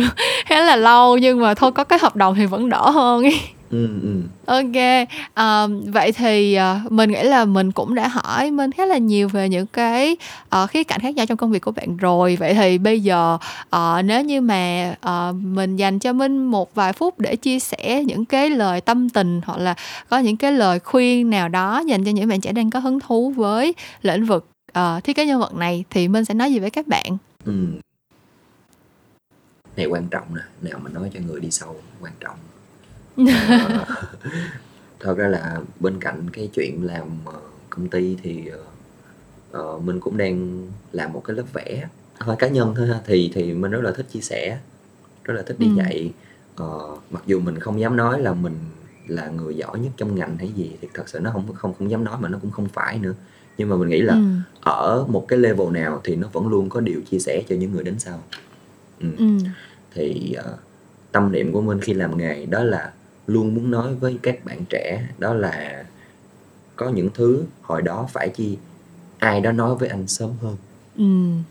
khá là lâu, nhưng mà thôi, có cái hợp đồng thì vẫn đỡ hơn ý ừ, ừ. ok um, vậy thì uh, mình nghĩ là mình cũng đã hỏi mình khá là nhiều về những cái uh, khía cạnh khác nhau trong công việc của bạn rồi vậy thì bây giờ uh, nếu như mà uh, mình dành cho minh một vài phút để chia sẻ những cái lời tâm tình hoặc là có những cái lời khuyên nào đó dành cho những bạn trẻ đang có hứng thú với lĩnh vực uh, thiết kế nhân vật này thì minh sẽ nói gì với các bạn ừ. này quan trọng nè nào mà nói cho người đi sâu quan trọng *laughs* thật ra là bên cạnh cái chuyện làm ờ, công ty thì uh, mình cũng đang làm một cái lớp vẽ hơi cá nhân thôi ha thì thì mình rất là thích chia sẻ rất là thích đi ừ. dạy uh, mặc dù mình không dám nói là mình là người giỏi nhất trong ngành hay gì thì thật sự nó không không không dám nói mà nó cũng không phải nữa nhưng mà mình nghĩ là ừ. ở một cái level nào thì nó vẫn luôn có điều chia sẻ cho những người đến sau ừ. Ừ. thì uh, tâm niệm của mình khi làm nghề đó là luôn muốn nói với các bạn trẻ đó là có những thứ hồi đó phải chi ai đó nói với anh sớm hơn ừ.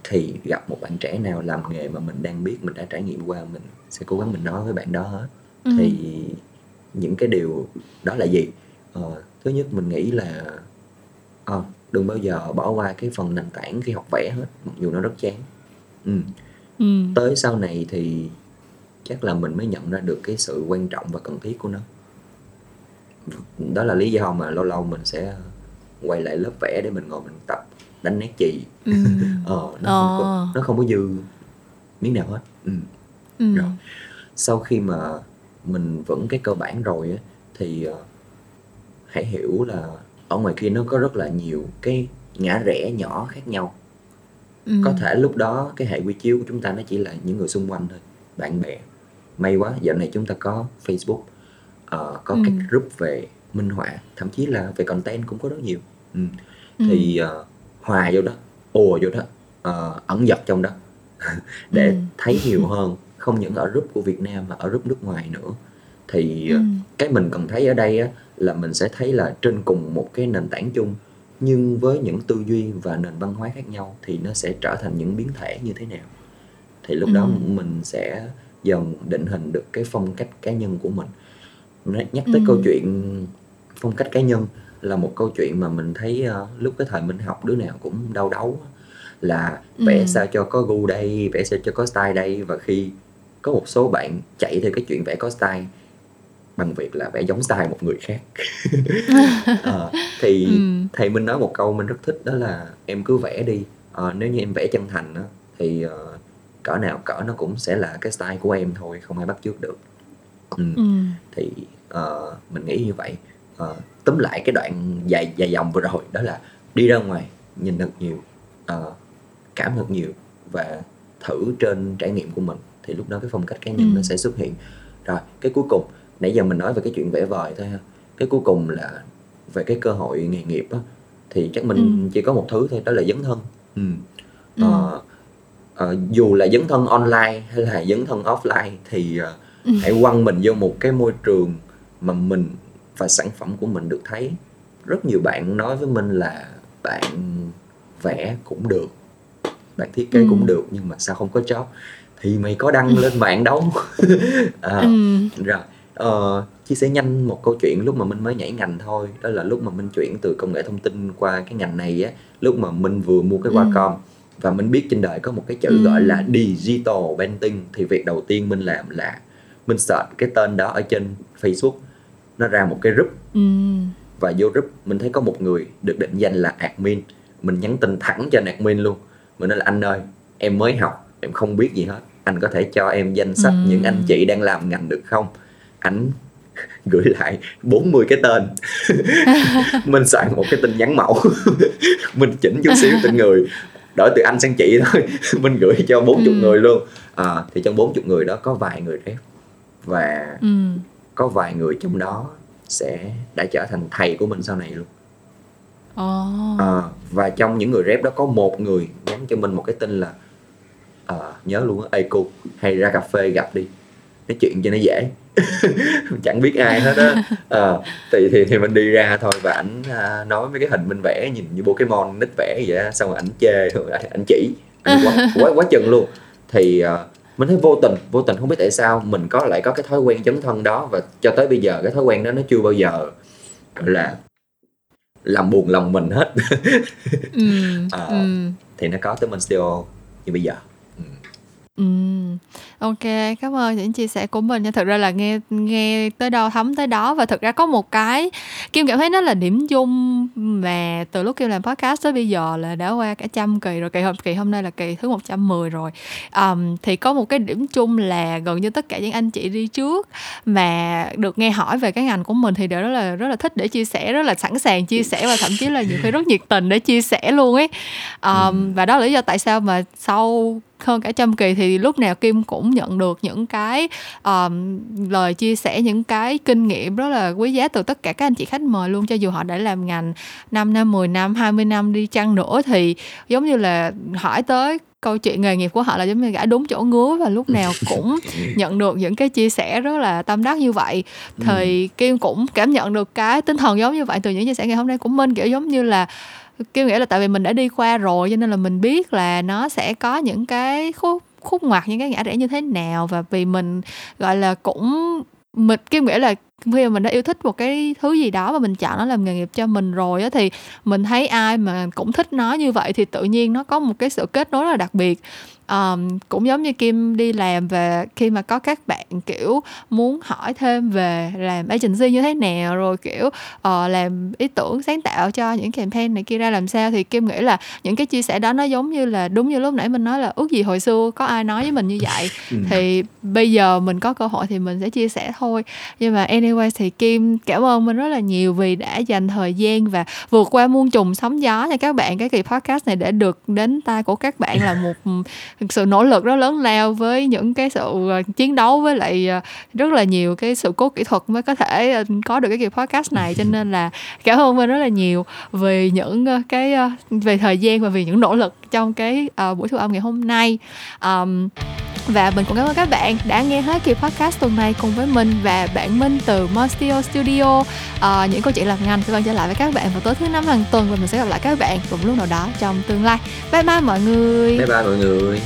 thì gặp một bạn trẻ nào làm nghề mà mình đang biết mình đã trải nghiệm qua mình sẽ cố gắng mình nói với bạn đó hết ừ. thì những cái điều đó là gì ờ, thứ nhất mình nghĩ là à, đừng bao giờ bỏ qua cái phần nền tảng khi học vẽ hết mặc dù nó rất chán ừ. Ừ. tới sau này thì chắc là mình mới nhận ra được cái sự quan trọng và cần thiết của nó đó là lý do mà lâu lâu mình sẽ quay lại lớp vẽ để mình ngồi mình tập đánh nét chì ừ. *laughs* ờ, nó, ờ. Không có, nó không có dư miếng nào hết ừ. Ừ. rồi sau khi mà mình vững cái cơ bản rồi á, thì uh, hãy hiểu là ở ngoài kia nó có rất là nhiều cái ngã rẽ nhỏ khác nhau ừ. có thể lúc đó cái hệ quy chiếu của chúng ta nó chỉ là những người xung quanh thôi bạn bè may quá dạo này chúng ta có Facebook uh, có ừ. các group về minh họa thậm chí là về content cũng có rất nhiều ừ. Ừ. thì uh, hòa vô đó ùa vô đó uh, ẩn dật trong đó *laughs* để ừ. thấy nhiều *laughs* hơn không những ở group của Việt Nam mà ở group nước ngoài nữa thì ừ. cái mình cần thấy ở đây á, là mình sẽ thấy là trên cùng một cái nền tảng chung nhưng với những tư duy và nền văn hóa khác nhau thì nó sẽ trở thành những biến thể như thế nào thì lúc ừ. đó mình sẽ dần định hình được cái phong cách cá nhân của mình nhắc tới ừ. câu chuyện phong cách cá nhân là một câu chuyện mà mình thấy uh, lúc cái thời mình học đứa nào cũng đau đấu là vẽ ừ. sao cho có gu đây vẽ sao cho có style đây và khi có một số bạn chạy theo cái chuyện vẽ có style bằng việc là vẽ giống style một người khác à, *laughs* thì ừ. thầy minh nói một câu mình rất thích đó là em cứ vẽ đi à, nếu như em vẽ chân thành đó, thì uh, cỡ nào cỡ nó cũng sẽ là cái style của em thôi không ai bắt chước được ừ. Ừ. thì uh, mình nghĩ như vậy uh, túm lại cái đoạn dài dài dòng vừa rồi đó là đi ra ngoài nhìn thật nhiều uh, cảm thật nhiều và thử trên trải nghiệm của mình thì lúc đó cái phong cách cá nhân ừ. nó sẽ xuất hiện rồi cái cuối cùng nãy giờ mình nói về cái chuyện vẽ vời thôi ha cái cuối cùng là về cái cơ hội nghề nghiệp á thì chắc mình ừ. chỉ có một thứ thôi đó là dấn thân ừ. Ừ. Uh, uh, dù là dấn thân online hay là dấn thân offline thì uh, ừ. hãy quăng mình vô một cái môi trường mà mình và sản phẩm của mình được thấy. Rất nhiều bạn nói với mình là bạn vẽ cũng được bạn thiết kế ừ. cũng được nhưng mà sao không có job? Thì mày có đăng lên mạng đâu. À, *laughs* ừ. rồi uh, chia sẻ nhanh một câu chuyện lúc mà mình mới nhảy ngành thôi. Đó là lúc mà mình chuyển từ công nghệ thông tin qua cái ngành này á lúc mà mình vừa mua cái Wacom ừ và mình biết trên đời có một cái chữ ừ. gọi là digital painting thì việc đầu tiên mình làm là mình search cái tên đó ở trên Facebook. Nó ra một cái group. Ừ. và vô group mình thấy có một người được định danh là admin. Mình nhắn tin thẳng cho admin luôn. Mình nói là anh ơi em mới học em không biết gì hết. Anh có thể cho em danh sách ừ. những anh chị đang làm ngành được không? Ảnh *laughs* gửi lại 40 cái tên. *laughs* *laughs* Mình soạn một cái tin nhắn mẫu. Mình chỉnh chút xíu tên người đổi từ anh sang chị *laughs* thôi. Mình gửi cho 40 Ừ. người luôn. À, thì trong 40 người đó có vài người rep. Và ừ. có vài người trong đó sẽ đã trở thành thầy của mình sau này luôn. Ồ. À, và trong những người rep đó có một người nhắn cho mình một cái tin là à, nhớ luôn á ê cô hay ra cà phê gặp đi nói chuyện cho nó dễ. *laughs* Chẳng biết ai hết á. À, *laughs* thì, thì thì mình đi ra thôi và ảnh à, nói mấy cái hình mình vẽ nhìn như Pokemon nít vẽ vậy á xong rồi ảnh chê rồi ảnh- ảnh chỉ. Ảnh quá, *laughs* quá quá chừng luôn. Thì à, mình thấy vô tình vô tình không biết tại sao mình có lại có cái thói quen chấn thân đó và cho tới bây giờ cái thói quen đó nó chưa bao giờ gọi là làm buồn lòng mình hết. Ừ À. ừ. thì nó có tới mình studio như bây giờ ừ. Ừm, ok, cảm ơn những chia sẻ của mình nha. Thực ra là nghe nghe tới đâu thấm tới đó và thực ra có một cái Kim cảm thấy nó là điểm chung mà từ lúc Kim làm podcast tới bây giờ là đã qua cả trăm kỳ rồi, kỳ hôm kỳ hôm nay là kỳ thứ 110 rồi. Ờm, thì có một cái điểm chung là gần như tất cả những anh chị đi trước mà được nghe hỏi về cái ngành của mình thì đều rất là rất là thích để chia sẻ, rất là sẵn sàng chia sẻ và thậm chí là nhiều khi rất nhiệt tình để chia sẻ luôn ấy. Ờm, và đó là lý do tại sao mà sau hơn cả trăm kỳ thì lúc nào Kim cũng nhận được những cái um, lời chia sẻ những cái kinh nghiệm rất là quý giá từ tất cả các anh chị khách mời luôn. Cho dù họ đã làm ngành 5 năm, 10 năm, 20 năm đi chăng nữa thì giống như là hỏi tới câu chuyện nghề nghiệp của họ là giống như gãi đúng chỗ ngứa và lúc nào *laughs* cũng nhận được những cái chia sẻ rất là tâm đắc như vậy. Thì Kim cũng cảm nhận được cái tinh thần giống như vậy từ những chia sẻ ngày hôm nay của Minh kiểu giống như là kêu nghĩa là tại vì mình đã đi qua rồi, cho nên là mình biết là nó sẽ có những cái khúc khúc ngoặt, những cái ngã rẽ như thế nào. Và vì mình, gọi là, cũng, mình, kêu nghĩa là khi mà mình đã yêu thích một cái thứ gì đó và mình chọn nó làm nghề nghiệp cho mình rồi á, thì mình thấy ai mà cũng thích nó như vậy thì tự nhiên nó có một cái sự kết nối rất là đặc biệt um, cũng giống như Kim đi làm và khi mà có các bạn kiểu muốn hỏi thêm về làm agency như thế nào rồi kiểu uh, làm ý tưởng sáng tạo cho những campaign này kia ra làm sao thì Kim nghĩ là những cái chia sẻ đó nó giống như là đúng như lúc nãy mình nói là ước gì hồi xưa có ai nói với mình như vậy. *laughs* Ừ. thì bây giờ mình có cơ hội thì mình sẽ chia sẻ thôi. Nhưng mà anyway thì Kim cảm ơn mình rất là nhiều vì đã dành thời gian và vượt qua muôn trùng sóng gió cho các bạn. Cái kỳ podcast này để được đến tai của các bạn là một *laughs* sự nỗ lực rất lớn lao với những cái sự ờ, chiến đấu với lại ờ, rất là nhiều cái sự cố kỹ thuật mới có thể ờ, có được cái kỳ podcast này. Cho nên là cảm ơn mình rất là nhiều vì những cái về thời gian và vì những nỗ lực trong cái buổi thu âm ngày hôm nay. Um, và mình cũng cảm ơn các bạn đã nghe hết kỳ podcast tuần này cùng với mình và bạn Minh từ Mostio Studio. À, những câu chuyện làm ngành sẽ quay trở lại với các bạn vào tối thứ năm hàng tuần và mình sẽ gặp lại các bạn vào lúc nào đó trong tương lai. Bye bye mọi người. Bye bye mọi người.